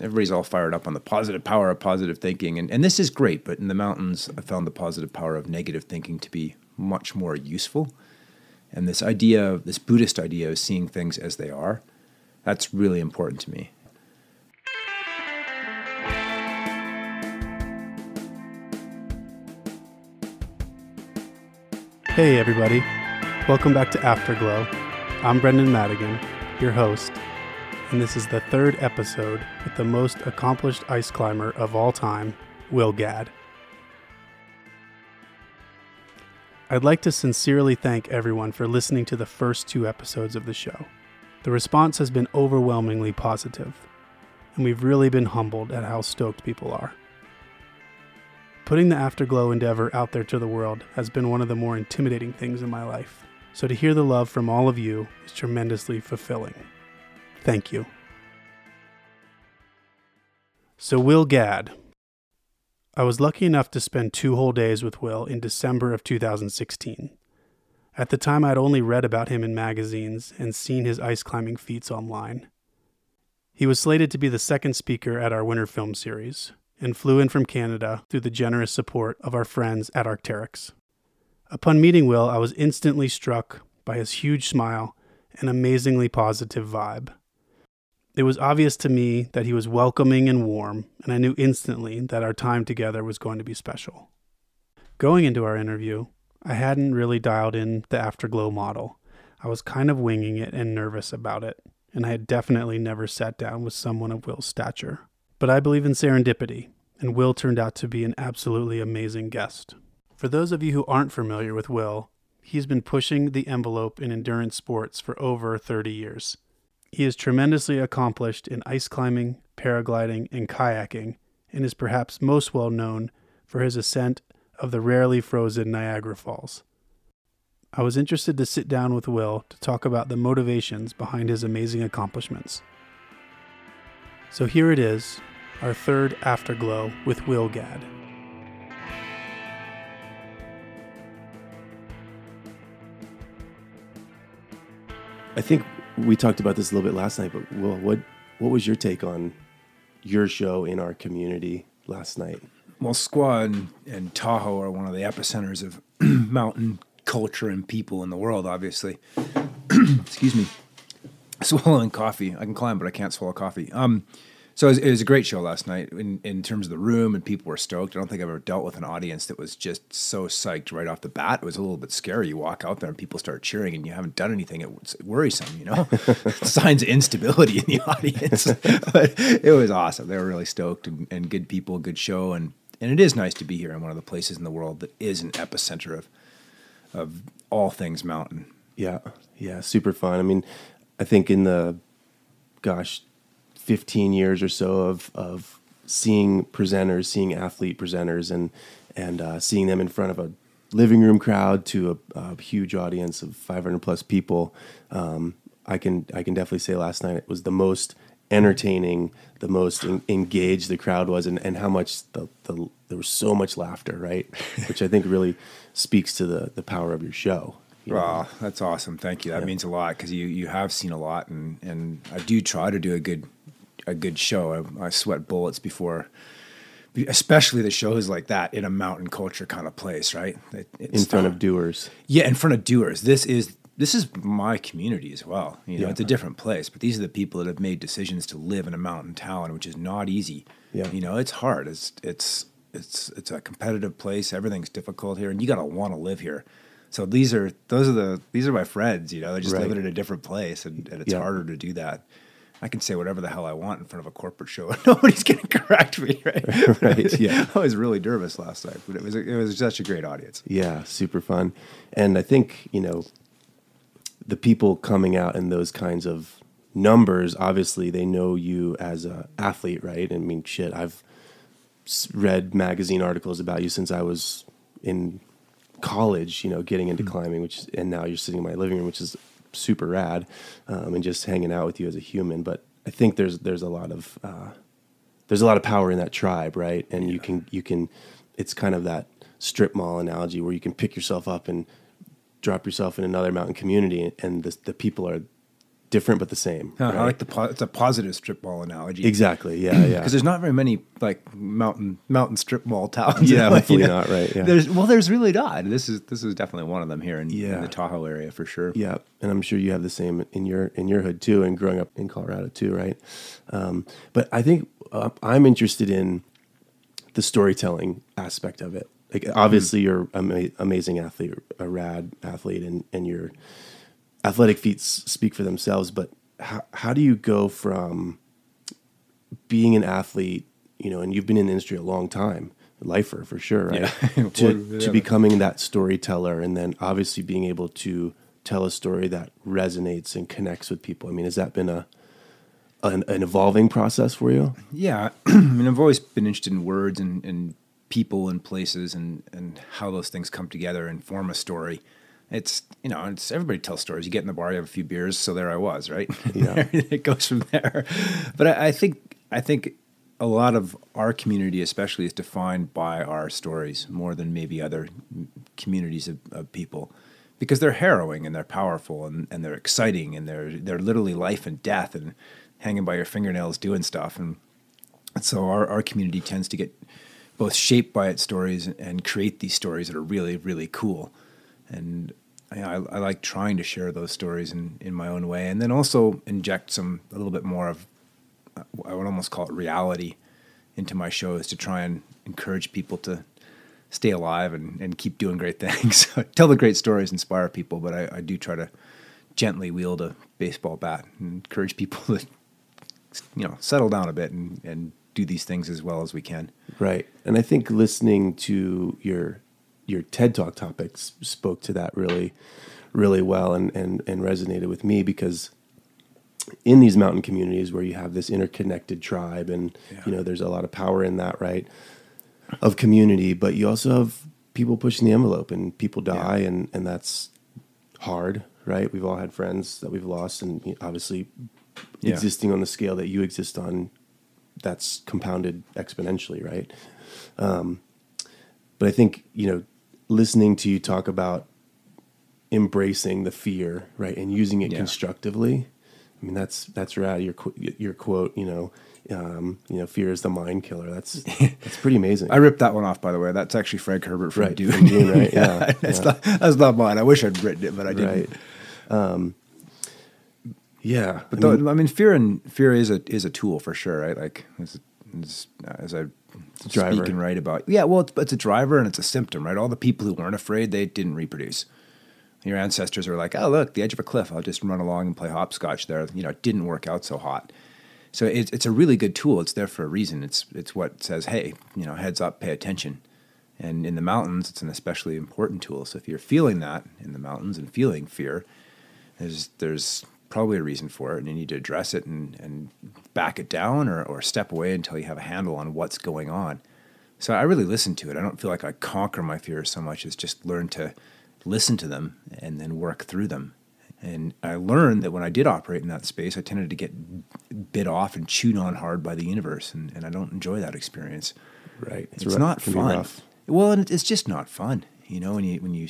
everybody's all fired up on the positive power of positive thinking, and and this is great. But in the mountains, I found the positive power of negative thinking to be much more useful. And this idea, this Buddhist idea of seeing things as they are, that's really important to me. Hey, everybody. Welcome back to Afterglow. I'm Brendan Madigan, your host, and this is the third episode with the most accomplished ice climber of all time, Will Gadd. I'd like to sincerely thank everyone for listening to the first two episodes of the show. The response has been overwhelmingly positive, and we've really been humbled at how stoked people are. Putting the Afterglow endeavor out there to the world has been one of the more intimidating things in my life. So to hear the love from all of you is tremendously fulfilling. Thank you. So, Will Gadd. I was lucky enough to spend two whole days with Will in December of 2016. At the time, I'd only read about him in magazines and seen his ice climbing feats online. He was slated to be the second speaker at our winter film series, and flew in from Canada through the generous support of our friends at Arc'teryx. Upon meeting Will, I was instantly struck by his huge smile and amazingly positive vibe. It was obvious to me that he was welcoming and warm, and I knew instantly that our time together was going to be special. Going into our interview, I hadn't really dialed in the Afterglow model. I was kind of winging it and nervous about it, and I had definitely never sat down with someone of Will's stature. But I believe in serendipity, and Will turned out to be an absolutely amazing guest. For those of you who aren't familiar with Will, he's been pushing the envelope in endurance sports for over 30 years. He is tremendously accomplished in ice climbing, paragliding, and kayaking, and is perhaps most well known for his ascent of the rarely frozen Niagara Falls. I was interested to sit down with Will to talk about the motivations behind his amazing accomplishments. So here it is, our third Afterglow with Will Gadd. I think we talked about this a little bit last night, but what what was your take on your show in our community last night? Well, Squaw and, and Tahoe are one of the epicenters of mountain culture and people in the world, obviously. Excuse me. Swallowing coffee. I can climb, but I can't swallow coffee. Um, so it was, it was, a great show last night in, in terms of the room and people were stoked. I don't think I've ever dealt with an audience that was just so psyched right off the bat. It was a little bit scary. You walk out there and people start cheering and you haven't done anything. It's worrisome, you know, signs of instability in the audience. but it was awesome. They were really stoked and, and good people, good show. And, and it is nice to be here in one of the places in the world that is an epicenter of, of all things mountain. Yeah. Yeah. Super fun. I mean, I think in the, gosh, 15 years or so of of seeing presenters, seeing athlete presenters, and and uh, seeing them in front of a living room crowd to a, a huge audience of 500 plus people. Um, I can I can definitely say last night it was the most entertaining, the most in, engaged the crowd was, and, and how much the, the there was so much laughter, right? Which I think really speaks to the the power of your show. You oh, that's awesome! Thank you. That yeah. means a lot because you you have seen a lot, and and I do try to do a good a good show. I, I sweat bullets before especially the shows like that in a mountain culture kind of place, right? It, in front of doers. Yeah, in front of doers. This is this is my community as well. You know, yeah. it's a different place, but these are the people that have made decisions to live in a mountain town, which is not easy. Yeah. You know, it's hard. It's it's it's it's a competitive place. Everything's difficult here, and you got to want to live here. So these are those are the these are my friends. You know, they're just right. living in a different place, and, and it's yeah. harder to do that. I can say whatever the hell I want in front of a corporate show. Nobody's going to correct me, right? right. Yeah. I was really nervous last night, but it was it was such a great audience. Yeah, super fun. And I think you know the people coming out in those kinds of numbers. Obviously, they know you as a athlete, right? I mean, shit, I've read magazine articles about you since I was in college. You know, getting into mm-hmm. climbing, which and now you're sitting in my living room, which is super rad, um, and just hanging out with you as a human. But I think there's there's a lot of uh, there's a lot of power in that tribe, right? And yeah. you can you can it's kind of that strip mall analogy where you can pick yourself up and drop yourself in another mountain community, and the the people are different but the same. Huh, right? I like the po- it's a positive strip mall analogy. exactly. Yeah, yeah. because there's not very many like mountain mountain strip mall towns. Yeah, you hopefully know? not, right, yeah. There's well, there's really not. This is this is definitely one of them here in, in the Tahoe area for sure. Yeah, and I'm sure you have the same in your in your hood too, and growing up in Colorado too, right? Um, but I think uh, I'm interested in the storytelling aspect of it. Like, obviously, you're an ama- amazing athlete, a rad athlete, and and your athletic feats speak for themselves. But how how do you go from being an athlete, you know, and you've been in the industry a long time, lifer for sure, right? Yeah. to to becoming that storyteller, and then obviously being able to tell a story that resonates and connects with people. I mean, has that been a an, an evolving process for you? Yeah, I mean, I've always been interested in words and, and people and places and, and how those things come together and form a story. It's you know, it's everybody tells stories. You get in the bar, you have a few beers, so there I was, right? Yeah. it goes from there. But I, I think I think a lot of our community, especially, is defined by our stories more than maybe other communities of, of people, because they're harrowing and they're powerful and, and they're exciting and they're they're literally life and death and hanging by your fingernails doing stuff and and so our, our community tends to get both shaped by its stories and create these stories that are really, really cool. And I, I, I like trying to share those stories in, in my own way and then also inject some, a little bit more of, I would almost call it reality into my shows to try and encourage people to stay alive and, and keep doing great things. Tell the great stories, inspire people, but I, I do try to gently wield a baseball bat and encourage people to you know settle down a bit and, and do these things as well as we can. Right. And I think listening to your your TED Talk topics spoke to that really, really well and, and, and resonated with me because in these mountain communities where you have this interconnected tribe and Yeah. you know there's a lot of power in that, right? Of community, but you also have people pushing the envelope and people die and, and that's hard, right? We've all had friends that we've lost and obviously Yeah. existing on the scale that you exist on that's compounded exponentially, right? Um, but I think you know, listening to you talk about embracing the fear, right, and using it Yeah. constructively. I mean, that's that's rad. Your your quote, you know, um, you know, fear is the mind killer. That's that's pretty amazing. I ripped that one off, by the way. That's actually Frank Herbert from Right, Dune. from Dune, right? Yeah, that's, yeah. Not, that's not mine. I wish I'd written it, but I didn't. right. Um, yeah, But I though, mean, I mean, fear and fear is a is a tool for sure, right? Like as, as I driver. speak and write about. Yeah, well, it's, it's a driver and it's a symptom, right? All the people who weren't afraid, they didn't reproduce. Your ancestors were like, oh, look, the edge of a cliff. I'll just run along and play hopscotch there. You know, it didn't work out so hot. So it's it's a really good tool. It's there for a reason. It's it's what says, hey, you know, heads up, pay attention. And in the mountains, it's an especially important tool. So if you're feeling that in the mountains and feeling fear, there's there's probably a reason for it, and you need to address it and, and back it down or, or step away until you have a handle on what's going on. So I really listen to it. I don't feel like I conquer my fears so much as just learn to listen to them and then work through them. And I learned that when I did operate in that space, I tended to get bit off and chewed on hard by the universe, and, and I don't enjoy that experience. right. It's, rough- not fun. Well, and it's just not fun, you know. When you when you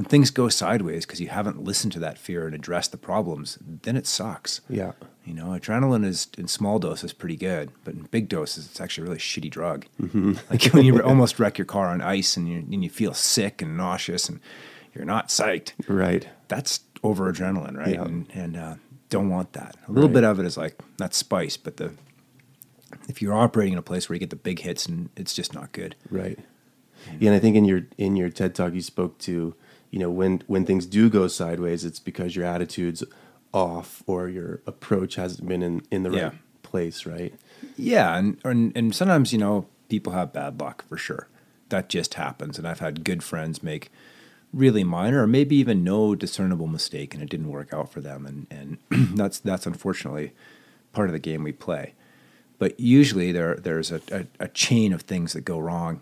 when things go sideways because you haven't listened to that fear and addressed the problems, then it sucks. Yeah. You know, adrenaline is in small doses pretty good, but in big doses, it's actually a really shitty drug. Like when you almost wreck your car on ice and you and you feel sick and nauseous and you're not psyched. Right. That's over adrenaline, right? Yeah. And and uh, don't want that. A little Right. bit of it is like that's spice, but the if you're operating in a place where you get the big hits and it's just not good. Right. Yeah, and I think in your in your TED talk you spoke to, you know, when when things do go sideways, it's because your attitude's off or your approach hasn't been in in the right place, right? Yeah, and, and and sometimes you know people have bad luck for sure. That just happens, and I've had good friends make really minor or maybe even no discernible mistake, and it didn't work out for them, and and that's that's unfortunately part of the game we play. But usually there there's a, a, a chain of things that go wrong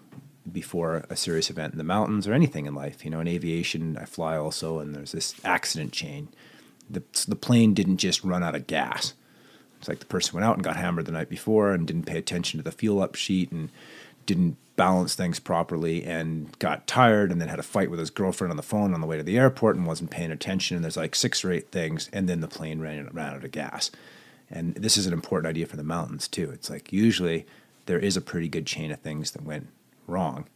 before a serious event in the mountains or anything in life. You know, in aviation, I fly also, and there's this accident chain. The the plane didn't just run out of gas. It's like the person went out and got hammered the night before and didn't pay attention to the fuel up sheet and didn't balance things properly and got tired and then had a fight with his girlfriend on the phone on the way to the airport and wasn't paying attention. And there's like six or eight things, and then the plane ran, ran out of gas. And this is an important idea for the mountains too. It's like usually there is a pretty good chain of things that went wrong.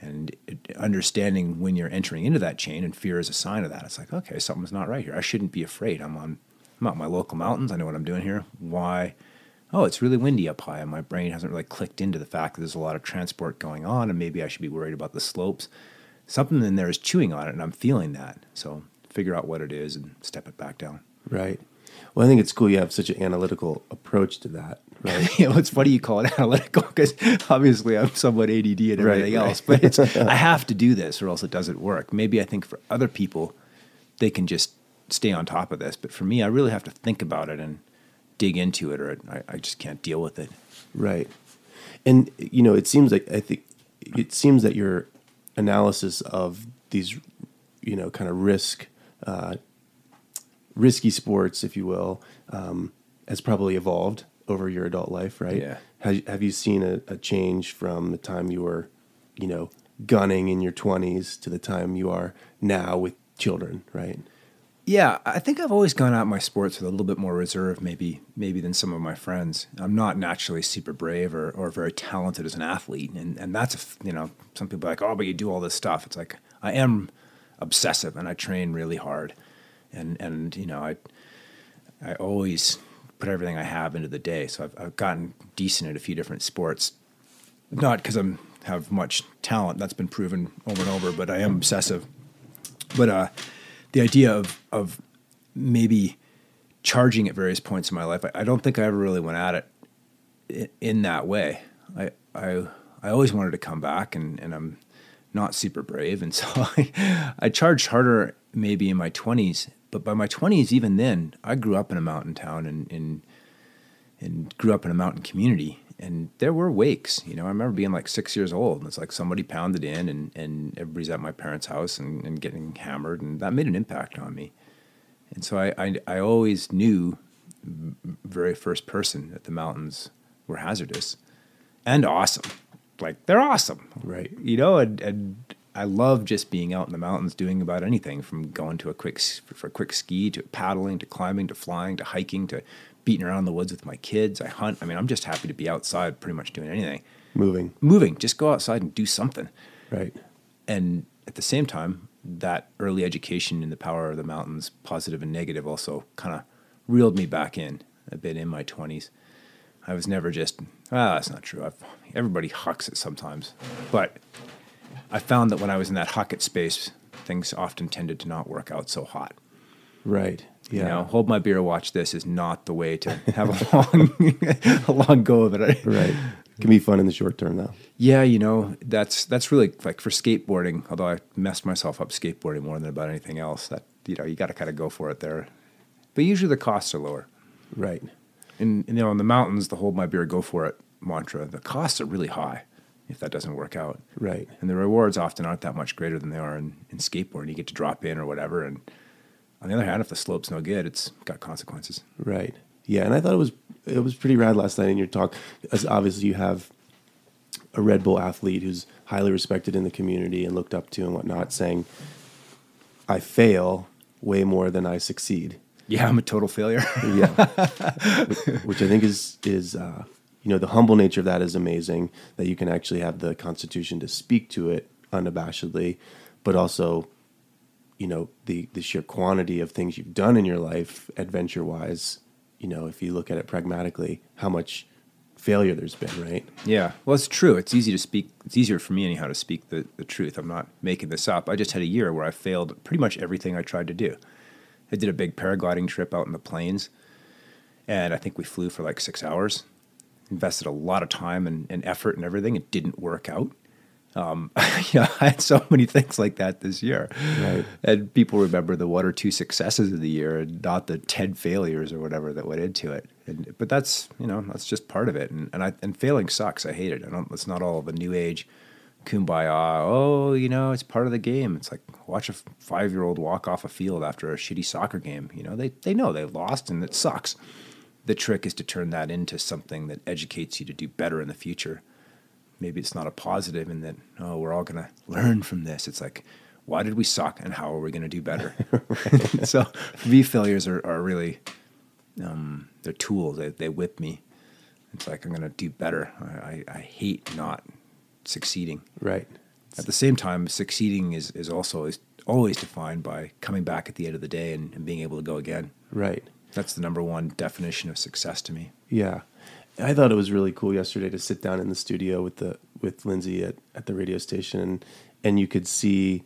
And understanding when you're entering into that chain and fear is a sign of that. It's like, okay, something's not right here. I shouldn't be afraid. I'm on I'm out my local mountains. I know what I'm doing here. Why? Oh, it's really windy up high, and my brain hasn't really clicked into the fact that there's a lot of transport going on, and maybe I should be worried about the slopes. Something in there is chewing on it, and I'm feeling that. So figure out what it is and step it back down. Right. Well, I think it's cool you have such an analytical approach to that, right? you know, it's funny you call it analytical because obviously I'm somewhat ADD and everything Right, right. else, but it's I have to do this or else it doesn't work. Maybe I think for other people, they can just stay on top of this, but for me, I really have to think about it and dig into it, or I, I just can't deal with it. Right. And you know, it seems like I think it seems that your analysis of these, you know, kind of risk, uh, risky sports, if you will, um, has probably evolved over your adult life, right? Yeah. Have, have you seen a, a change from the time you were, you know, gunning in your twenties to the time you are now with children, right? Yeah, I think I've always gone out my sports with a little bit more reserve, maybe maybe than some of my friends. I'm not naturally super brave or, or very talented as an athlete, and and that's a you know some people are like oh but you do all this stuff. It's like I am obsessive and I train really hard, and and you know I I always put everything I have into the day. So I've, I've gotten decent at a few different sports, not because I'm have much talent. That's been proven over and over, but I am obsessive. But uh, the idea of of maybe charging at various points in my life, I, I don't think I ever really went at it in, in that way. I I I always wanted to come back, and and I'm not super brave, and so I I charged harder maybe in my twenties. But by my twenties, even then, I grew up in a mountain town and and and grew up in a mountain community. And there were wakes, you know. I remember being like six years old, and it's like somebody pounded in, and, and everybody's at my parents' house and, and getting hammered, and that made an impact on me. And so I, I, I always knew, very first person, that the mountains were hazardous and awesome. Like they're awesome, Right. You know, and, and I love just being out in the mountains, doing about anything from going to a quick for a quick ski to paddling to climbing to flying to hiking to beating around in the woods with my kids. I hunt. I mean, I'm just happy to be outside, pretty much doing anything. Moving. Moving, just go outside and do something Right. and at the same time, that early education in the power of the mountains, positive and negative, also kind of reeled me back in a bit in my 20s. I was never just, ah, that's not true. I've, everybody hucks it sometimes. But I found that when I was in that huck space, things often tended to not work out so hot. Right. Yeah. You know, hold my beer, watch this is not the way to have a long, a long go of it. Right. Can be fun in the short term though. Yeah, you know, that's that's really like for skateboarding, although I messed myself up skateboarding more than about anything else. That you know, you gotta kinda go for it there. But usually the costs are lower. Right. And, and you know, in the mountains, the hold my beer, go for it mantra, the costs are really high if that doesn't work out. Right. And the rewards often aren't that much greater than they are in, in skateboarding. You get to drop in or whatever. And on the other hand, if the slope's no good, it's got consequences. Right. Yeah, and I thought it was it was pretty rad last night in your talk. As obviously you have a Red Bull athlete who's highly respected in the community and looked up to and whatnot, saying, "I fail way more than I succeed." Yeah, I'm a total failure. Yeah, which I think is is uh, you know the humble nature of that is amazing. That you can actually have the constitution to speak to it unabashedly, but also, you know, the the sheer quantity of things you've done in your life, adventure wise. You know, if you look at it pragmatically, how much failure there's been, right? Yeah, well, it's true. It's easy to speak. It's easier for me anyhow to speak the, the truth. I'm not making this up. I just had a year where I failed pretty much everything I tried to do. I did a big paragliding trip out in the plains, and I think we flew for like six hours. Invested a lot of time and, and effort and everything. It didn't work out. Um, you know, I had so many things like that this year, Right. and people remember the one or two successes of the year, and not the ten failures or whatever that went into it. And, but that's you know that's just part of it, and and, I, and failing sucks. I hate it. I don't. It's not all the new age kumbaya. Oh, you know, it's part of the game. It's like watch a five year old walk off a field after a shitty soccer game. You know, they they know they lost and it sucks. The trick is to turn that into something that educates you to do better in the future maybe it's not a positive in that oh we're all going to learn from this. It's like why did we suck and how are we going to do better? so for me, failures are, are really um, they're tools. They they whip me. It's like I'm going to do better. I, I, I hate not succeeding. Right. At the same time, succeeding is, is also is always defined by coming back at the end of the day and, and being able to go again. Right. That's the number one definition of success to me. Yeah. I thought it was really cool yesterday to sit down in the studio with the with Lindsay at, at the radio station and, and you could see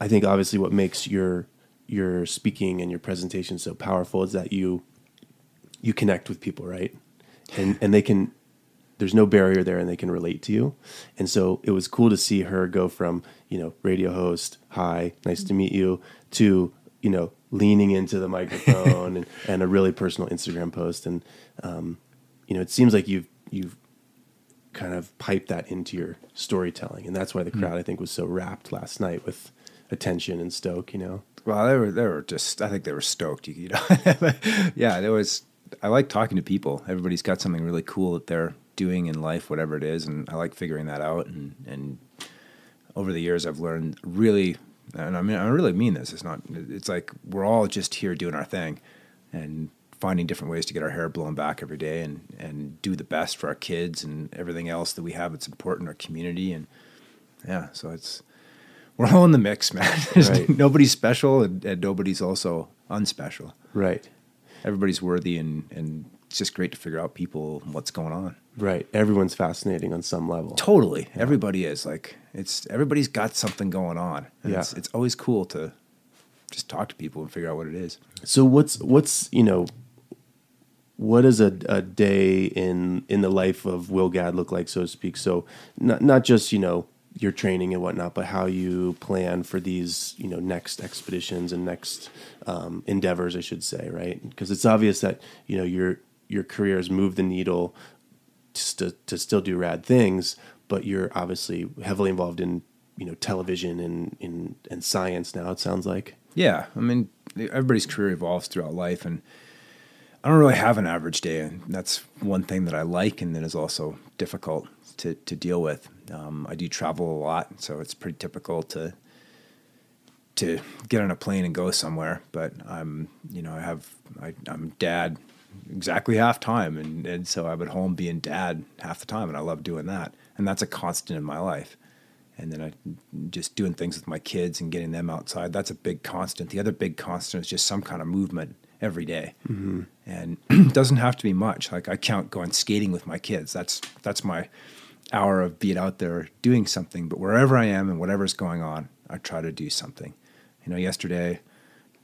I think obviously what makes your your speaking and your presentation so powerful is that you you connect with people, right? And and they can there's no barrier there and they can relate to you. And so it was cool to see her go from, you know, radio host, hi, nice to meet you, to, you know, leaning into the microphone and, and a really personal Instagram post. And, um, you know, it seems like you've, you've kind of piped that into your storytelling. And that's why the crowd, mm. I think, was so rapt last night with attention and stoke, you know? Well, they were, they were just, I think they were stoked, you know? yeah, there was, I like talking to people. Everybody's got something really cool that they're doing in life, whatever it is, and I like figuring that out. And and over the years, I've learned really, and I mean, I really mean this. It's not. It's like we're all just here doing our thing, and finding different ways to get our hair blown back every day, and and do the best for our kids and everything else that we have that's important, our community, and yeah. So it's we're all in the mix, man. Right. nobody's special, and, and nobody's also unspecial. Right. Everybody's worthy, and and it's just great to figure out people what's going on. Right. Everyone's fascinating on some level. Totally. Yeah. Everybody is like it's everybody's got something going on. yeah. It's, it's always cool to just talk to people and figure out what it is. So what's what's you know what does a, a day in in the life of Will Gadd look like, so to speak? So not not just you know your training and whatnot, but how you plan for these you know next expeditions and next um, endeavors, I should say, right? Because it's obvious that you know you're your career has moved the needle to, to still do rad things, but you're obviously heavily involved in you know television and in and science now. It sounds like. Yeah, I mean everybody's career evolves throughout life, and I don't really have an average day, and that's one thing that I like, and that is also difficult to to deal with. Um, I do travel a lot, so it's pretty typical to to get on a plane and go somewhere. But I'm, you know, I have I, I'm dad exactly half time. And, and so I'm at home being dad half the time. And I love doing that. And that's a constant in my life. And then I just doing things with my kids and getting them outside. That's a big constant. The other big constant is just some kind of movement every day. Mm-hmm. And it doesn't have to be much. Like I count going skating with my kids. That's, that's my hour of being out there doing something. But wherever I am and whatever's going on, I try to do something. You know, yesterday,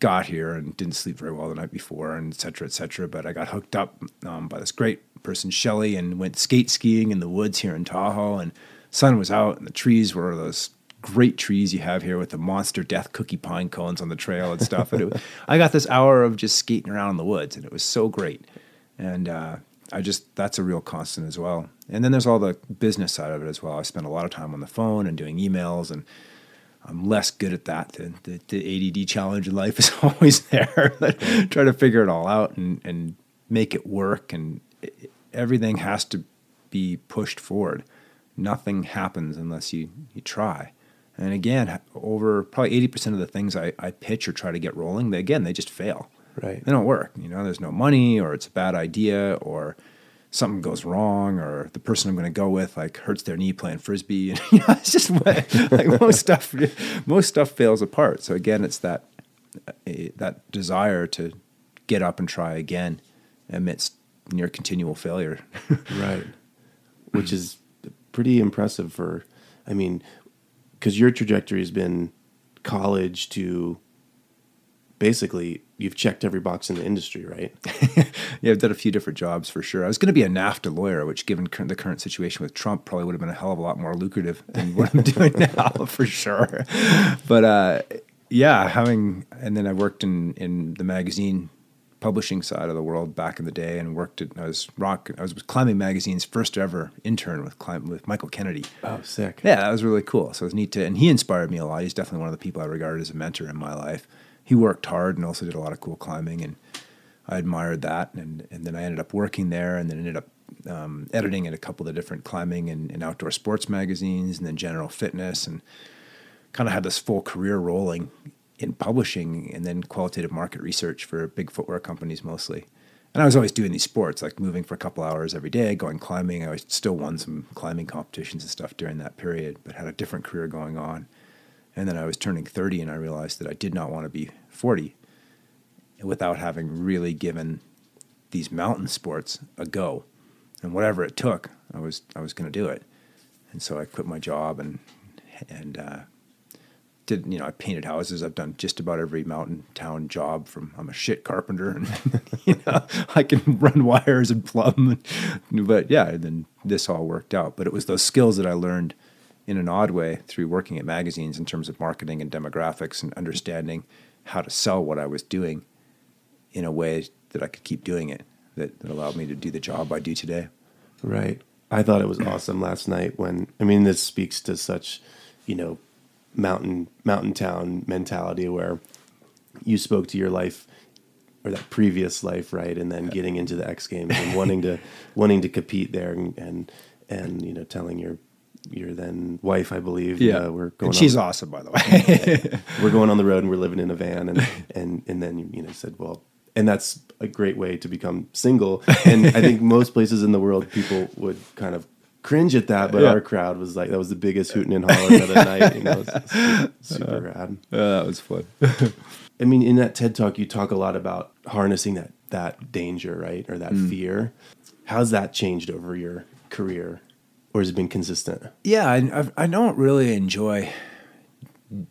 got here and didn't sleep very well the night before, and et cetera, et cetera. But I got hooked up um, by this great person, Shelly, and went skate skiing in the woods here in Tahoe. And sun was out, and the trees were those great trees you have here with the monster death cookie pine cones on the trail and stuff. and it, I got this hour of just skating around in the woods, and it was so great. And uh, I just that's a real constant as well. And then there's all the business side of it as well. I spend a lot of time on the phone and doing emails and I'm less good at that. The, the, the ADD challenge in life is always there. Try to figure it all out and, and make it work. And it, everything has to be pushed forward. Nothing happens unless you, you try. And again, over probably 80% of the things I, I pitch or try to get rolling, they, again, they just fail. Right. They don't work. You know, there's no money or it's a bad idea or – something goes wrong or the person I'm going to go with like hurts their knee playing frisbee and you know, it's just like most stuff most stuff fails apart. So again it's that that desire to get up and try again amidst near continual failure. Right. Which is pretty impressive for I mean cuz your trajectory has been college to basically you've checked every box in the industry, right? yeah, I've done a few different jobs for sure. I was going to be a NAFTA lawyer, which, given the current situation with Trump, probably would have been a hell of a lot more lucrative than what I'm doing now, for sure. But uh, yeah, having and then I worked in in the magazine publishing side of the world back in the day, and worked at I was rock I was Climbing Magazine's first ever intern with climb, with Michael Kennedy. Oh, sick! Yeah, that was really cool. So it was neat to, and he inspired me a lot. He's definitely one of the people I regard as a mentor in my life he worked hard and also did a lot of cool climbing and I admired that and and then I ended up working there and then ended up um, editing at a couple of the different climbing and, and outdoor sports magazines, and then general fitness, and kind of had this full career rolling in publishing and then qualitative market research for big footwear companies mostly. And I was always doing these sports, like moving for a couple hours every day, going climbing. I still won some climbing competitions and stuff during that period, but had a different career going on. And then I was turning 30 and I realized that I did not want to be 40 without having really given these mountain sports a go. And whatever it took, I was I was going to do it. And so I quit my job and and uh, did you know I painted houses. I've done just about every mountain town job. From I'm a shit carpenter, and you know I can run wires and plumb. And, but yeah, and then this all worked out. But it was those skills that I learned in an odd way through working at magazines in terms of marketing and demographics and understanding how to sell what I was doing in a way that I could keep doing it. That, that allowed me to do the job I do today. Right. I thought it was awesome last night when I mean this speaks to such, you know, mountain mountain town mentality where you spoke to your life or that previous life, right? And then getting into the X Games and wanting to wanting to compete there and and, and you know telling your your then wife, I believe, Yeah, uh, we're going. And she's on, awesome, by the way. we're going on the road and we're living in a van, and and and then you know said, well, and that's a great way to become single. And I think most places in the world, people would kind of cringe at that, but Yeah. our crowd was like that was the biggest hooting and hollering of the night. You know, super, super rad. that was fun. I mean, in that TED talk, you talk a lot about harnessing that that danger, right, or that fear. How's that changed over your career, or has it been consistent? Yeah, I, I've- don't really enjoy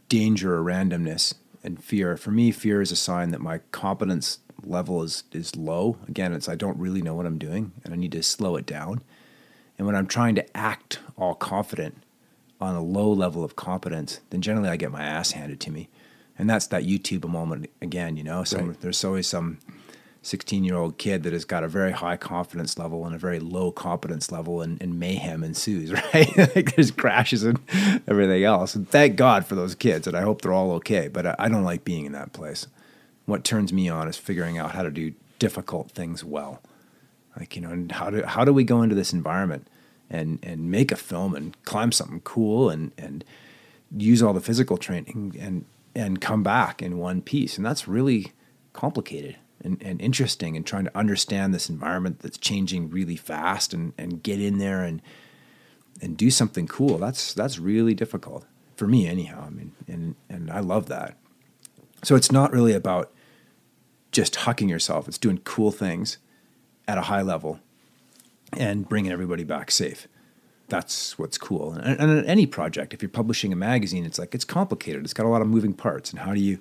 danger or randomness and fear. For me, fear is a sign that my competence level is is low. Again, it's I don't really know what I'm doing, and I need to slow it down. And when I'm trying to act all confident on a low level of competence, then generally I get my ass handed to me, and that's that YouTube moment again. You know, so Right. there's always some 16 year old kid that has got a very high confidence level and a very low competence level and, and mayhem ensues right? Like there's crashes and everything else. And thank god for those kids and i hope they're all okay but I, I don't like being in that place. What turns me on is figuring out how to do difficult things well. Like you know and how do how do we go into this environment and and make a film and climb something cool and and use all the physical training and and come back in one piece? And that's really complicated and, and interesting and trying to understand this environment that's changing really fast and, and get in there and and do something cool. That's that's really difficult for me anyhow. I mean and and i love that. So it's not really about just hucking yourself. It's doing cool things at a high level and bringing everybody back safe. That's what's cool. And, and any project if you're publishing a magazine it's like it's complicated. It's got a lot of moving parts. And how do you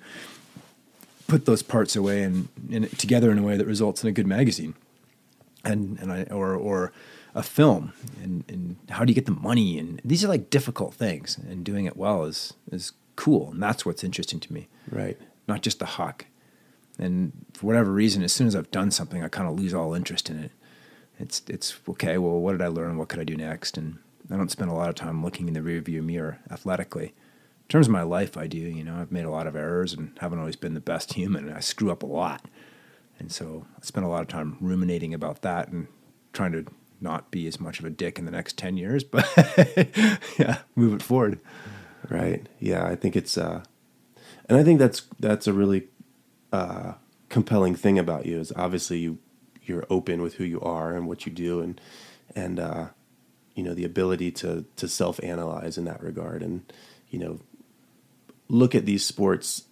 put those parts away and, and together in a way that results in a good magazine. And and I or or a film. And and how do you get the money? And these are like difficult things. And doing it well is is cool. And that's what's interesting to me. Right. not just the huck and for whatever reason as soon as I've done something I kind of lose all interest in it. It's it's okay well what did I learn? What could I do next? And I don't spend a lot of time looking in the rearview mirror athletically in terms of my life I do you know I've made a lot of errors and haven't always been the best human I screw up a lot and so I spent a lot of time ruminating about that and trying to not be as much of a dick in the next 10 years, but yeah, move it forward. Right. Yeah, I think it's uh and I think that's that's a really uh compelling thing about you is obviously you you're open with who you are and what you do and and uh you know the ability to to self-analyze in that regard and you know look at these sports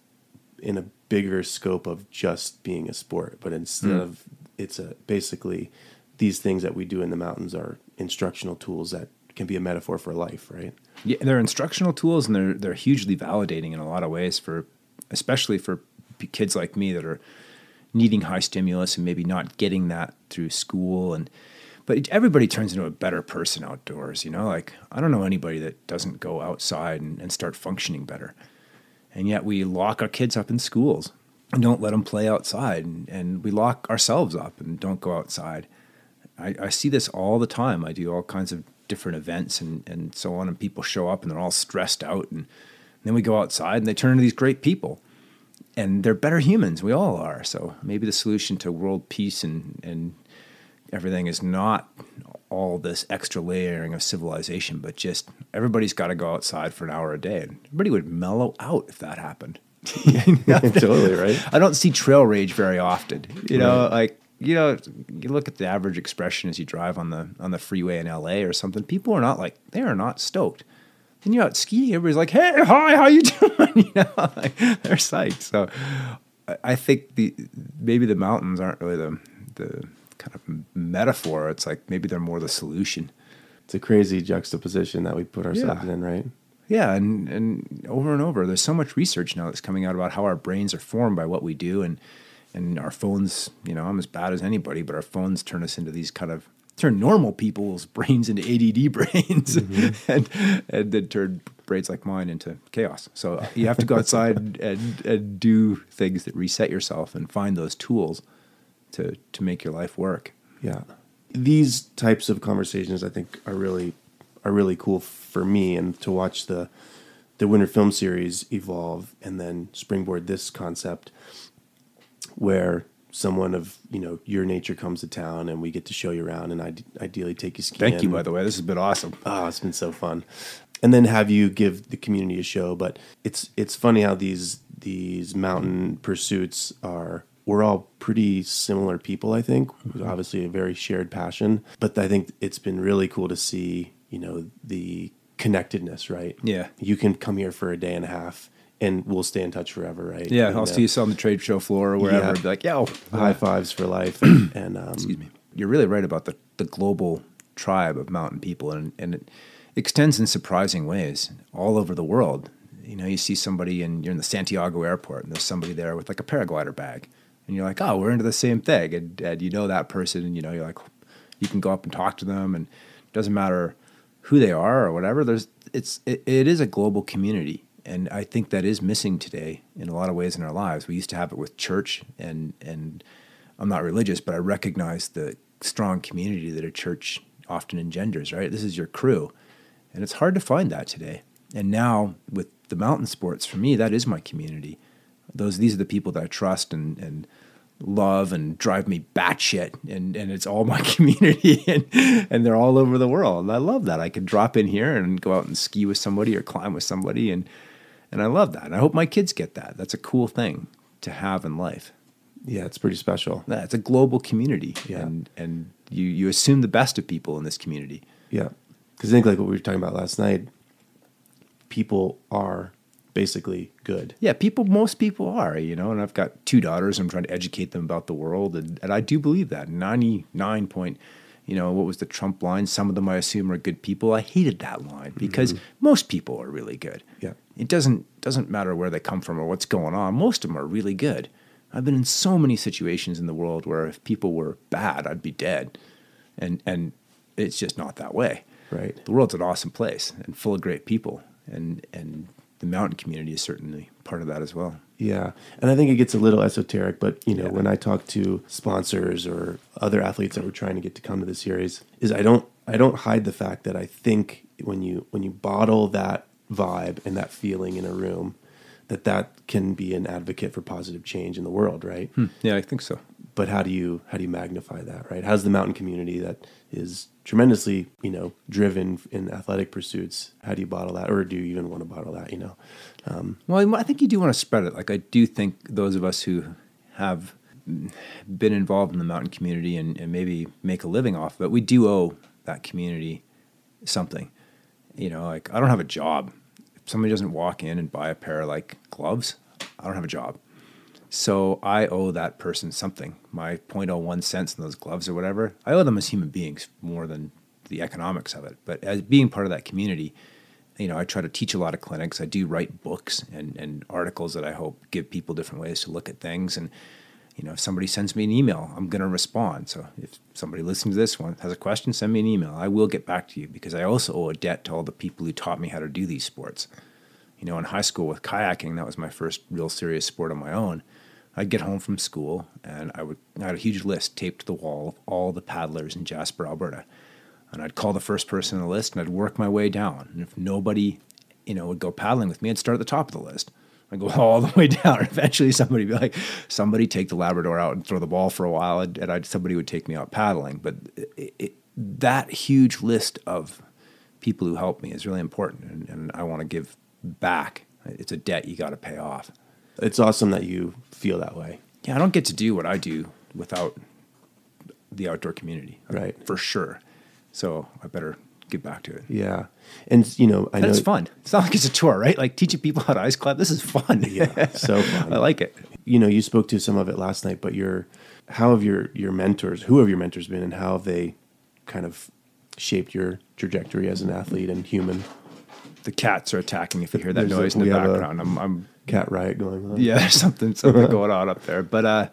in a bigger scope of just being a sport but instead Mm. of it's a basically these things that we do in the mountains are instructional tools that can be a metaphor for life right Yeah, they're instructional tools and they're they're hugely validating in a lot of ways for especially for kids like me that are needing high stimulus and maybe not getting that through school and but everybody turns into a better person outdoors, you know? Like I don't know anybody that doesn't go outside and, and start functioning better. And yet we lock our kids up in schools and don't let them play outside and, and we lock ourselves up and don't go outside. I, I see this all the time. I do all kinds of different events and, and so on, and people show up and they're all stressed out. And then we go outside and they turn into these great people. And they're better humans. We all are. So maybe the solution to world peace and, and everything is not all this extra layering of civilization, but just everybody's got to go outside for an hour a day. And everybody would mellow out if that happened. totally right. I don't see trail rage very often. You know, Right. like you know, you look at the average expression as you drive on the on the freeway in LA or something. People are not like they are not stoked. Then you're out skiing, everybody's like, "Hey, hi, how you doing?" You know, like, they're psyched. So, I- I think the maybe the mountains aren't really the the kind of metaphor. It's like maybe they're more the solution. It's a crazy juxtaposition that we put ourselves Yeah. in, right? Yeah, and and over and over, there's so much research now that's coming out about how our brains are formed by what we do, and and our phones. You know, I'm as bad as anybody, but our phones turn us into these kind of turn normal people's brains into ADD brains, mm-hmm. and and then turn brains like mine into chaos. So you have to go outside and and do things that reset yourself and find those tools to to make your life work. Yeah. These types of conversations I think are really are really cool for me and to watch the the winter film series evolve and then springboard this concept where someone of, you know, your nature comes to town and we get to show you around and ide- ideally take you skiing. Thank you, by the way. This has been awesome. Oh, it's been so fun. And then have you give the community a show. But it's it's funny how these these mountain pursuits are we're all pretty similar people, I think. Obviously a very shared passion. But I think it's been really cool to see, you know, the connectedness, right? Yeah. You can come here for a day and a half and we'll stay in touch forever, right? Yeah, And, I'll uh, see you on the trade show floor or wherever. Yeah. Be like, yo, high fives for life and, and um, excuse me. You're really right about the, the global tribe of mountain people, and, and it extends in surprising ways all over the world. You know, you see somebody and you're in the Santiago airport, and there's somebody there with like a paraglider bag, and you're like, oh, we're into the same thing, and, and you know that person, and you know, you're like, you can go up and talk to them, and it doesn't matter who they are or whatever. There's it's it, it is a global community, and I think that is missing today in a lot of ways in our lives. We used to have it with church, and and I'm not religious, but I recognize the strong community that a church often engenders. Right, this is your crew, and it's hard to find that today. And now with the mountain sports, for me, that is my community. Those these are the people that I trust and and love and drive me batshit, and and it's all my community, and and they're all over the world. And I love that. I can drop in here and go out and ski with somebody or climb with somebody, and and I love that. And I hope my kids get that. That's a cool thing to have in life. yeah, it's pretty special. Yeah, it's a global community, Yeah. and and you you assume the best of people in this community. Yeah. Because I think like what we were talking about last night, people are basically good. Yeah, people, most people are, you know, and I've got two daughters. I'm trying to educate them about the world, and, and I do believe that. 99 point, you know, what was the Trump line? Some of them I assume are good people. I hated that line because mm-hmm. most people are really good. Yeah. It doesn't doesn't matter where they come from or what's going on. Most of them are really good. I've been in so many situations in the world where if people were bad, I'd be dead. And and it's just not that way. Right. The world's an awesome place and full of great people. And and the mountain community is certainly part of that as well. Yeah. And I think it gets a little esoteric, but you know, Yeah. when I talk to sponsors or other athletes that we're trying to get to come to the series, is I don't I don't hide the fact that I think when you when you bottle that vibe and that feeling in a room, that that can be an advocate for positive change in the world, right? Hmm. Yeah, I think so. But how do you how do you magnify that, right? How's the mountain community that is tremendously, you know, driven in athletic pursuits? How do you bottle that, or do you even want to bottle that? You know, um, Well, I think you do want to spread it. Like I do think those of us who have been involved in the mountain community and, and maybe make a living off of it, we do owe that community something. You know, like I don't have a job. If somebody doesn't walk in and buy a pair of like gloves, I don't have a job. So I owe that person something. My 0.01 cents in those gloves or whatever, I owe them as human beings more than the economics of it. But as being part of that community, you know, I try to teach a lot of clinics. I do write books and, and articles that I hope give people different ways to look at things. And, you know, if somebody sends me an email, I'm going to respond. So if somebody listening to this one has a question, send me an email. I will get back to you because I also owe a debt to all the people who taught me how to do these sports. You know, in high school with kayaking, that was my first real serious sport on my own. I'd get home from school and I would I had a huge list taped to the wall of all the paddlers in Jasper, Alberta. And I'd call the first person on the list and I'd work my way down. And if nobody, you know, would go paddling with me, I'd start at the top of the list. I'd go all the way down. Eventually, somebody would be like, somebody take the Labrador out and throw the ball for a while, and, and I, somebody would take me out paddling. But it, it, that huge list of people who helped me is really important, and, and I want to give back. It's a debt you got to pay off. It's awesome that you feel that way. Yeah, I don't get to do what I do without the outdoor community, Right. For sure. So I better get back to it. Yeah, and you know, I And know it's fun. It's not like it's a tour, right? Like teaching people how to ice climb. This is fun. Yeah, so fun. I like it. you know you spoke to some of it last night but your how have your your mentors who have your mentors been and how have they kind of shaped your trajectory as an athlete and human The cats are attacking. If you hear that There's a- noise in the background, I'm, I'm cat riot going on yeah, there's something something going on up there. But uh,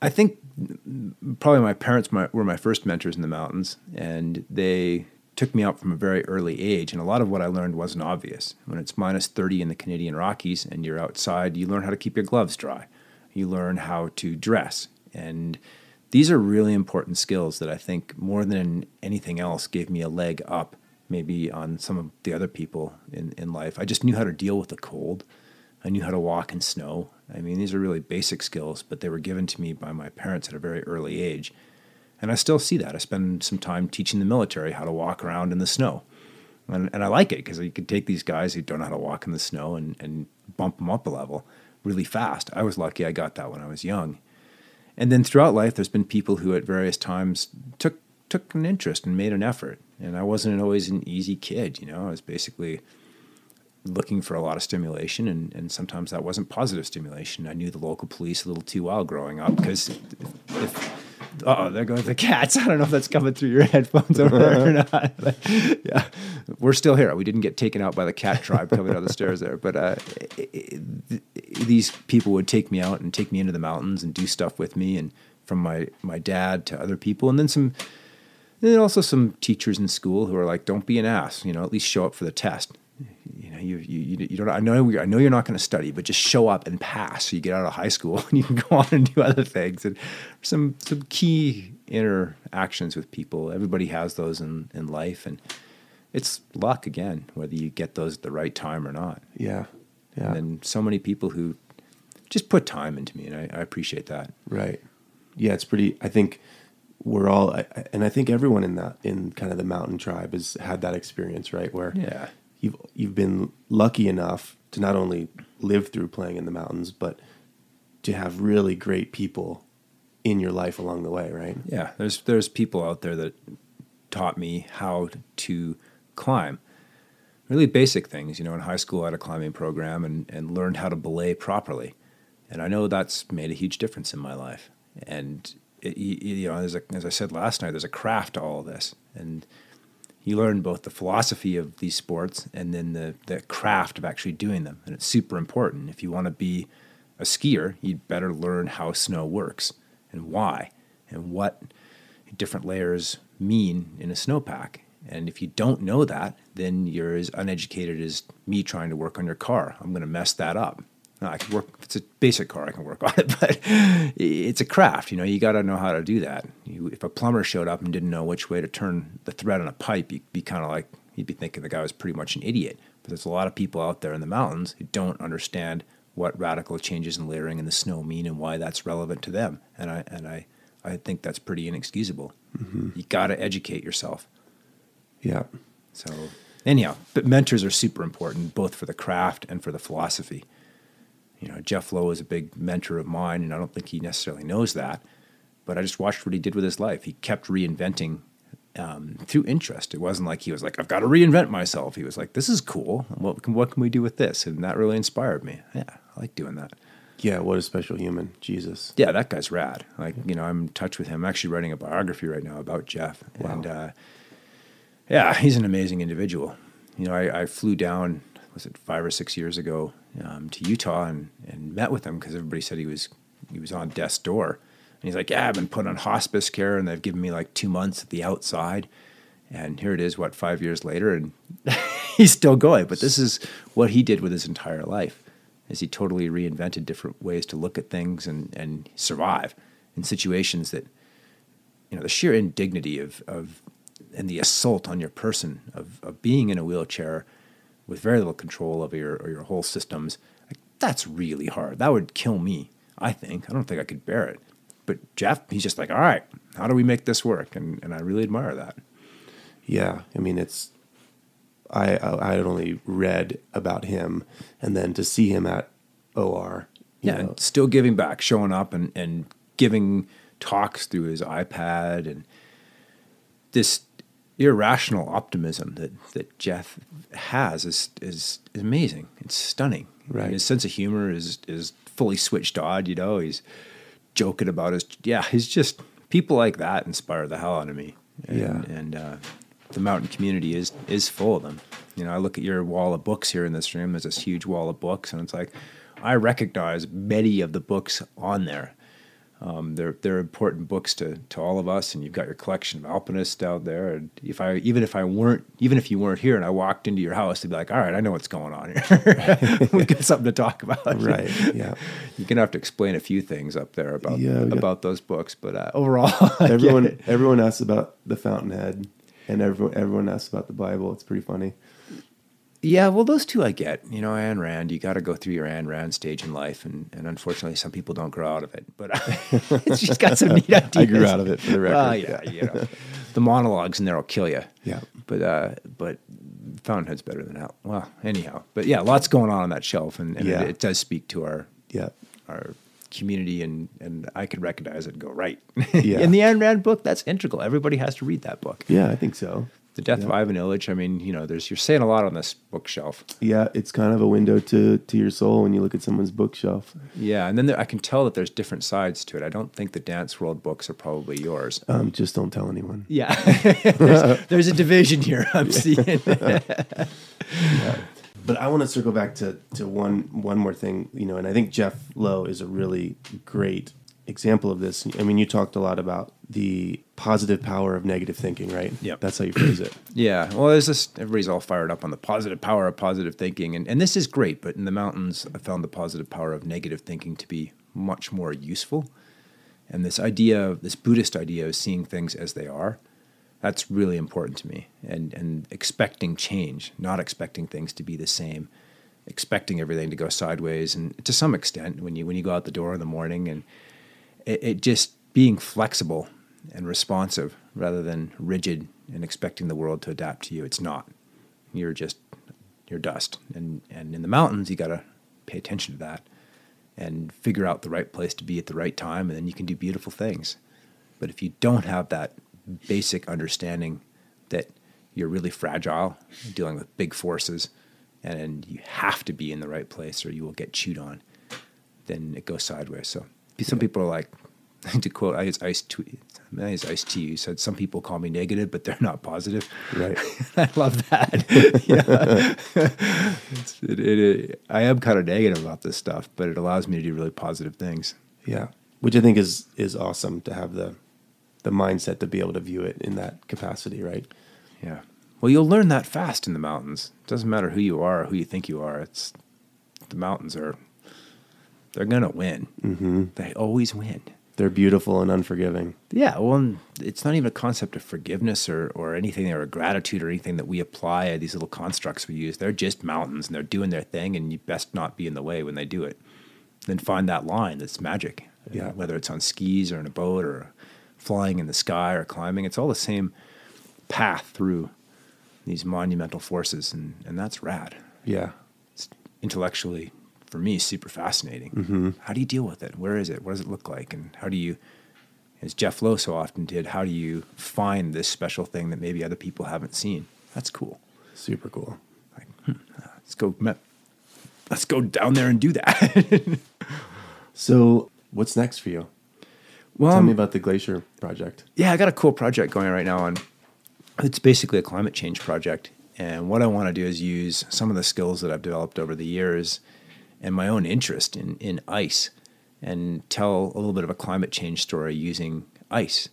I think probably my parents my, were my first mentors in the mountains, and they took me out from a very early age. And a lot of what I learned wasn't obvious. When it's minus 30 in the Canadian Rockies and you're outside, you learn how to keep your gloves dry. You learn how to dress, and these are really important skills that I think more than anything else gave me a leg up maybe on some of the other people in, in life. I just knew how to deal with the cold. I knew how to walk in snow. I mean, these are really basic skills, but they were given to me by my parents at a very early age. And I still see that. I spend some time teaching the military how to walk around in the snow. And, and I like it because you can take these guys who don't know how to walk in the snow and, and bump them up a level really fast. I was lucky I got that when I was young. And then throughout life, there's been people who at various times took took an interest and made an effort. And I wasn't always an easy kid, you know. I was basically looking for a lot of stimulation, and, and sometimes that wasn't positive stimulation. I knew the local police a little too well growing up because if, if oh, there go the cats. I don't know if that's coming through your headphones over there or not. But, yeah, we're still here. We didn't get taken out by the cat tribe coming down the stairs there. But uh, it, it, these people would take me out and take me into the mountains and do stuff with me, and from my my dad to other people, and then some. And then also some teachers in school who are like, "Don't be an ass. You know, at least show up for the test. You know, you you, you, don't. I know I know you're not going to study, but just show up and pass. So you get out of high school and you can go on and do other things. And some some key interactions with people. Everybody has those in in life, and it's luck again whether you get those at the right time or not. yeah yeah And then so many people who just put time into me, and I, I appreciate that. Right. Yeah, it's pretty. I think we're all, and I think everyone in that in kind of the mountain tribe has had that experience, right? Where Yeah. you've you've been lucky enough to not only live through playing in the mountains, but to have really great people in your life along the way, right? Yeah, there's there's people out there that taught me how to climb. Really basic things, you know. In high school, I had a climbing program and and learned how to belay properly, and I know that's made a huge difference in my life. And it, you, you know, as, a, as I said last night, there's a craft to all this, and you learn both the philosophy of these sports and then the the craft of actually doing them, and it's super important. If you want to be a skier, you'd better learn how snow works and why and what different layers mean in a snowpack. And if you don't know that, then you're as uneducated as me trying to work on your car. I'm going to mess that up. I can work. It's a basic car, I can work on it, but it's a craft. You know, you got to know how to do that. You, if a plumber showed up and didn't know which way to turn the thread on a pipe, you'd be kind of like you'd be thinking the guy was pretty much an idiot. But there's a lot of people out there in the mountains who don't understand what radical changes in layering in the snow mean and why that's relevant to them. And I and I I think that's pretty inexcusable. Mm-hmm. You got to educate yourself. Yeah. So anyhow, but mentors are super important both for the craft and for the philosophy. You know, Jeff Lowe is a big mentor of mine, and I don't think he necessarily knows that. But I just watched what he did with his life. He kept reinventing um, through interest. It wasn't like he was like, "I've got to reinvent myself." He was like, "This is cool. What can what can we do with this?" And that really inspired me. Yeah, I like doing that. Yeah. What a special human, Jesus. Yeah, that guy's rad. Like, you know, I'm in touch with him. I'm actually writing a biography right now about Jeff. Wow. And uh, yeah, he's an amazing individual. You know, I, I flew down, was it five or six years ago, um, to Utah and, and met with him because everybody said he was he was on death's door. And he's like, Yeah, I've been put on hospice care and they've given me like two months at the outside. And here it is, what, five years later, and he's still going. But this is what he did with his entire life is he totally reinvented different ways to look at things and, and survive in situations that you know the sheer indignity of, of and the assault on your person of, of being in a wheelchair with very little control over your or your whole systems I that's really hard. That would kill me. I think. I don't think I could bear it. But Jeff, he's just like, all right, how do we make this work? And and I really admire that. Yeah, I mean it's. I I had only read about him, and then to see him at OR. you Yeah, still giving back, showing up and, and giving talks through his iPad and this irrational optimism that, that Jeff has is, is, is amazing. It's stunning. Right. His sense of humor is, is fully switched on, you know, he's joking about his, yeah, he's just, people like that inspire the hell out of me. And, Yeah. And, uh, the mountain community is, is full of them. You know, I look at your wall of books here in this room, there's this huge wall of books and it's like, I recognize many of the books on there. Um, they're they're important books to, to all of us, and you've got your collection of alpinists out there. And if I even if I weren't even if you weren't here and I walked into your house, they'd be like, "All right, I know what's going on here. We've got something to talk about." Right, yeah. You're gonna have to explain a few things up there about Yeah, got- about those books, but uh, overall, everyone everyone asks about the Fountainhead, and everyone everyone asks about the Bible. It's pretty funny. Yeah, well, those two I get. You know, Ayn Rand, you got to go through your Ayn Rand stage in life, and, and unfortunately, some people don't grow out of it. But it's just got some neat ideas. I grew out of it for the record. Well, yeah, you know, the monologues in there will kill you. Yeah. But uh, but Fountainhead's better than that. Well, anyhow, but yeah, lots going on on that shelf, and, and Yeah. it, it does speak to our Yeah, our community, and and I could recognize it and go right. Yeah. in the Ayn Rand book, that's integral. Everybody has to read that book. yeah, I think so. The Death Yeah. of Ivan Illich. I mean, you know, there's you're saying a lot on this bookshelf. Yeah, it's kind of a window to to your soul when you look at someone's bookshelf. Yeah, and then there, I can tell that there's different sides to it. I don't think the Dance World books are probably yours. Um, just don't tell anyone. Yeah, there's, there's a division here. I'm seeing. But I want to circle back to to one one more thing, you know, and I think Jeff Lowe is a really great example of this. I mean, you talked a lot about the positive power of negative thinking, right? Yeah. That's how you phrase it. Yeah, well, there's this. Everybody's all fired up on the positive power of positive thinking, and and this is great. But in the mountains, I found the positive power of negative thinking to be much more useful. And this idea, this Buddhist idea of seeing things as they are, that's really important to me. And and expecting change, not expecting things to be the same, expecting everything to go sideways, and to some extent, when you when you go out the door in the morning, and it, it just being flexible and responsive rather than rigid and expecting the world to adapt to you. It's not. You're just you're dust, and and in the mountains, you got to pay attention to that and figure out the right place to be at the right time, and then you can do beautiful things. But if you don't have that basic understanding that you're really fragile, dealing with big forces, and you have to be in the right place or you will get chewed on, then it goes sideways. So some people are like, to quote i Ice Ice T, Ice Ice T, you said some people call me negative, but they're not positive. Right. I love that. yeah. It, it, it, I am kind of negative about this stuff, but it allows me to do really positive things. Yeah, which I think is is awesome to have the the mindset to be able to view it in that capacity, right? Yeah. Well, you'll learn that fast in the mountains. It doesn't matter who you are or who you think you are. It's the mountains are they're gonna win. Mm-hmm. They always win. They're beautiful and unforgiving. Yeah, well, it's not even a concept of forgiveness or, or anything or gratitude or anything that we apply these little constructs we use. They're just mountains and they're doing their thing, and you best not be in the way when they do it. Then find that line that's magic. Yeah. Whether it's on skis or in a boat or flying in the sky or climbing, it's all the same path through these monumental forces, and, and that's rad. Yeah, It's intellectually, for me, super fascinating. How do you deal with it? Where is it? What does it look like? And how do you, as Jeff Lowe so often did, how do you find this special thing that maybe other people haven't seen? That's cool. super cool. Like, hmm, let's go. Let's go down there and do that. So, what's next for you? well, Tell me about the glacier project. yeah, I got a cool project going right now on. It's basically a climate change project, and what I want to do is use some of the skills that I've developed over the years and my own interest in in ice, and tell a little bit of a climate change story using ice.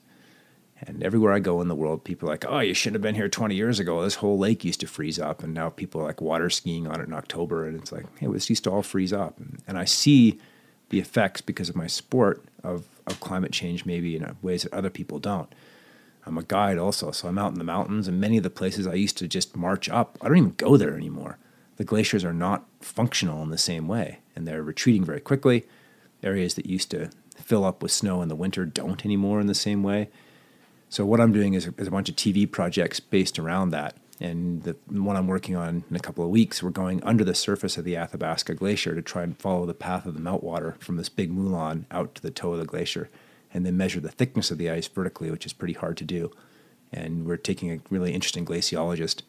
And everywhere I go in the world, people are like, "Oh, you shouldn't have been here 20 years ago. This whole lake used to freeze up, and now people are like water skiing on it in October, and it's like, hey, this used to all freeze up." And, and I see the effects because of my sport of, of climate change, maybe in uh, ways that other people don't. I'm a guide also, so I'm out in the mountains, and many of the places I used to just march up, I don't even go there anymore. The glaciers are not functional in the same way, and they're retreating very quickly. Areas that used to fill up with snow in the winter don't anymore in the same way. So what I'm doing is, is a bunch of TV projects based around that. And the one I'm working on in a couple of weeks, we're going under the surface of the Athabasca Glacier to try and follow the path of the meltwater from this big moulin out to the toe of the glacier, and then measure the thickness of the ice vertically, which is pretty hard to do. And we're taking a really interesting glaciologist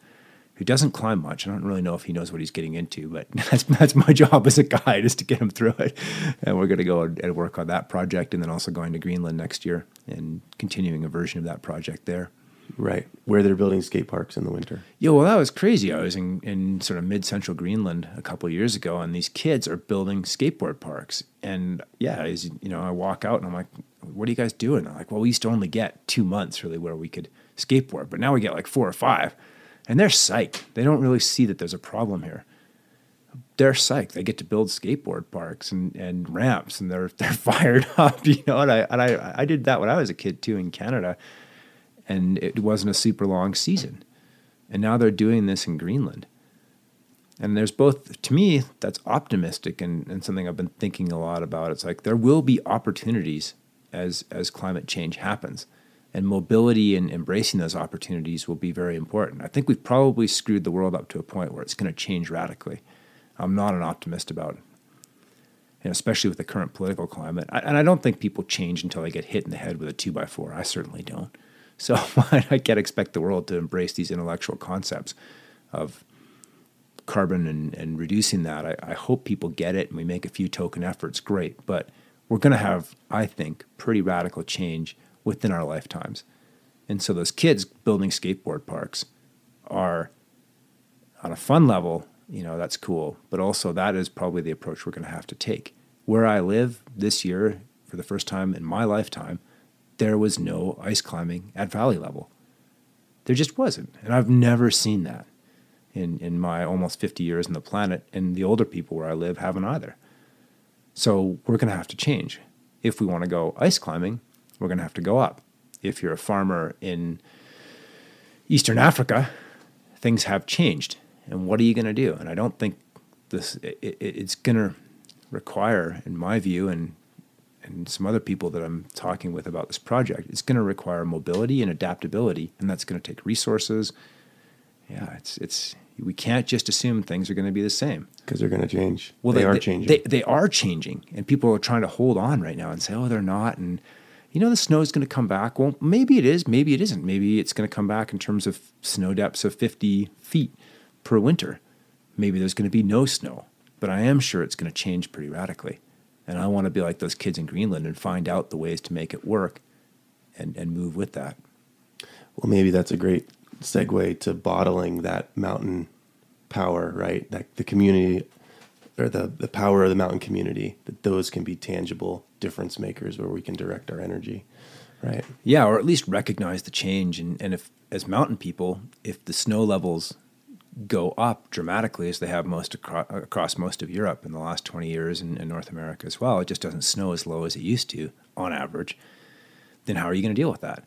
who doesn't climb much. I don't really know if he knows what he's getting into, but that's that's my job as a guide is to get him through it. And we're going to go and work on that project, and then also going to Greenland next year and continuing a version of that project there. Right, where they're building skate parks in the winter. Yeah, well, that was crazy. I was in, in sort of mid central Greenland a couple of years ago, and these kids are building skateboard parks. And yeah, as you know, I walk out and I'm like, "What are you guys doing?" They're like, "Well, we used to only get two months really where we could skateboard, but now we get like four or five and they're psyched. They don't really see that there's a problem here. They're psyched. They get to build skateboard parks and, and ramps, and they're they're fired up. You know, and I and I I did that when I was a kid too in Canada, and it wasn't a super long season, and now they're doing this in Greenland. And there's both to me that's optimistic and, and something I've been thinking a lot about. It's like there will be opportunities as as climate change happens and mobility and embracing those opportunities will be very important. I think we've probably screwed the world up to a point where it's going to change radically. I'm not an optimist about it, know, especially with the current political climate. I, and I don't think people change until they get hit in the head with a two by four. I certainly don't. So I can't expect the world to embrace these intellectual concepts of carbon and, and reducing that. I, I hope people get it and we make a few token efforts. Great. But we're going to have, I think, pretty radical change within our lifetimes. And so those kids building skateboard parks are on a fun level, you know, that's cool. But also that is probably the approach we're going to have to take. Where I live this year, for the first time in my lifetime, there was no ice climbing at valley level. There just wasn't. And I've never seen that in, in my almost 50 years on the planet. And the older people where I live haven't either. So we're going to have to change. If we want to go ice climbing, we're going to have to go up. If you're a farmer in Eastern Africa, things have changed. And what are you going to do? And I don't think this it, it's going to require, in my view, and and some other people that I'm talking with about this project, it's going to require mobility and adaptability, and that's going to take resources. Yeah, it's it's we can't just assume things are going to be the same because they're going to change. Well, they, they are changing. They, they are changing, and people are trying to hold on right now and say, "Oh, they're not," and you know, the snow is going to come back. Well, maybe it is, maybe it isn't. Maybe it's going to come back in terms of snow depths of 50 feet per winter. Maybe there's going to be no snow, but I am sure it's going to change pretty radically. And I want to be like those kids in Greenland and find out the ways to make it work and, and move with that. Well, maybe that's a great segue to bottling that mountain power, right? That the community or the, the power of the mountain community, that those can be tangible difference makers where we can direct our energy, right? Yeah, or at least recognize the change. And, and if, as mountain people, if the snow levels go up dramatically as they have most across, across most of Europe in the last 20 years and, and North America as well, it just doesn't snow as low as it used to on average, then how are you going to deal with that?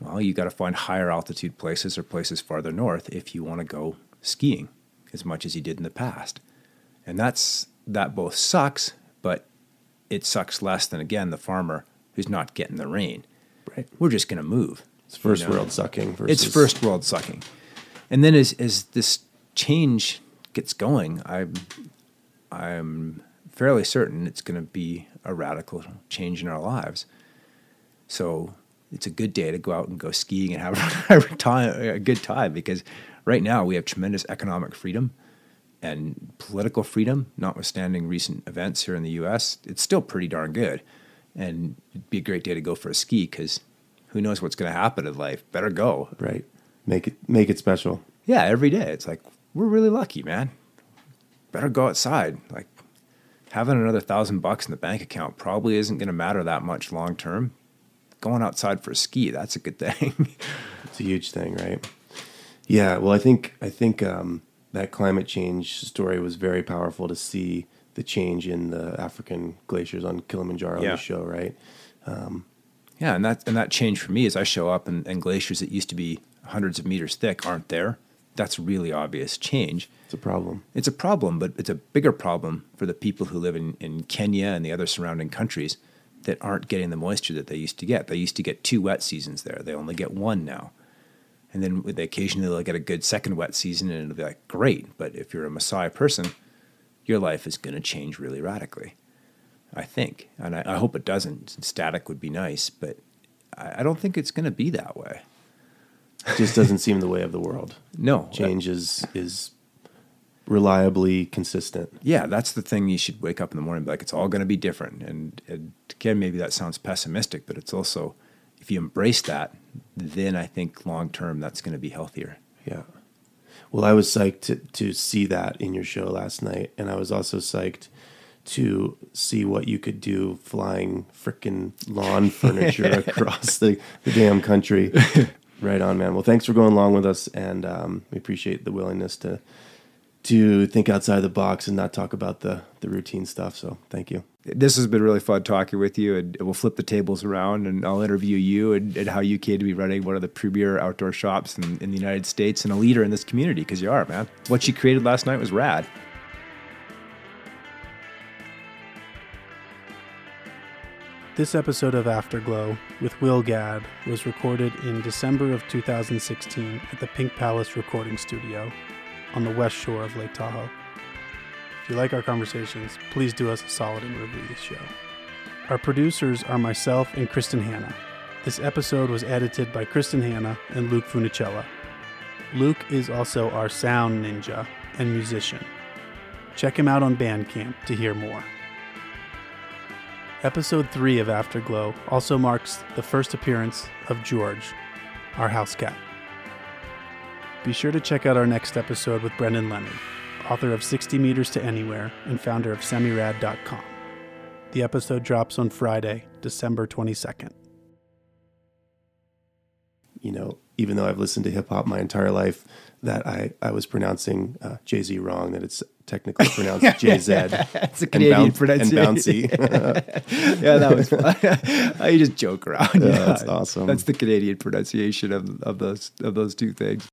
Well, you got to find higher altitude places or places farther north if you want to go skiing as much as you did in the past. And that's that both sucks, but it sucks less than again the farmer who's not getting the rain. Right. We're just going to move. It's first you know? world sucking. Versus... It's first world sucking, and then as as this change gets going, I'm I'm fairly certain it's going to be a radical change in our lives. So it's a good day to go out and go skiing and have a, time, a good time because right now we have tremendous economic freedom and political freedom, notwithstanding recent events here in the U.S., it's still pretty darn good. And it'd be a great day to go for a ski because who knows what's going to happen in life? Better go. Right. Make it make it special. Yeah, every day. It's like we're really lucky, man. Better go outside. Like having another thousand bucks in the bank account probably isn't going to matter that much long term. Going outside for a ski, that's a good thing. it's a huge thing, right? Yeah. Well, I think I think um, that climate change story was very powerful to see the change in the African glaciers on Kilimanjaro yeah. on the show, right? Um, yeah, and that and that changed for me as I show up and, and glaciers that used to be hundreds of meters thick aren't there. that's really obvious change. It's a problem. It's a problem, but it's a bigger problem for the people who live in, in Kenya and the other surrounding countries that aren't getting the moisture that they used to get. They used to get two wet seasons there. They only get one now. And then with the occasionally they'll get a good second wet season and it'll be like, great. But if you're a Maasai person, your life is going to change really radically. I think. And I, I hope it doesn't. Static would be nice, but I, I don't think it's going to be that way. It just doesn't seem the way of the world. No. Change is is reliably consistent. yeah, that's the thing. You should wake up in the morning and be like, it's all going to be different. And, and again, maybe that sounds pessimistic, but it's also, if you embrace that, then I think long term that's going to be healthier. Yeah. Well, I was psyched to, to see that in your show last night, and I was also psyched to see what you could do flying frickin' lawn furniture across the, the damn country. right on, man. Well, thanks for going along with us, and um, we appreciate the willingness to to think outside the box and not talk about the the routine stuff. So, thank you. This has been really fun talking with you, and we'll flip the tables around, and I'll interview you and, and how you came to be running one of the premier outdoor shops in, in the United States and a leader in this community because you are, man. What you created last night was rad. This episode of Afterglow with Will Gadd was recorded in December of 2016 at the Pink Palace Recording Studio on the west shore of Lake Tahoe. If you like our conversations, please do us a solid and review the show. Our producers are myself and Kristen Hanna. This episode was edited by Kristen Hanna and Luke Funicella. Luke is also our sound ninja and musician. Check him out on Bandcamp to hear more. Episode 3 of Afterglow also marks the first appearance of George, our house cat. Be sure to check out our next episode with Brendan Leonard, author of 60 Meters to Anywhere and founder of semirad.com. The episode drops on Friday, December 22nd. You know, even though I've listened to hip hop my entire life, that I, I was pronouncing uh, Jay Z wrong, that it's technically pronounced Jay Z. It's a Canadian and pronunciation. bouncy. yeah, that was fun. I just joke around. Yeah, that's awesome. That's the Canadian pronunciation of, of those of those two things.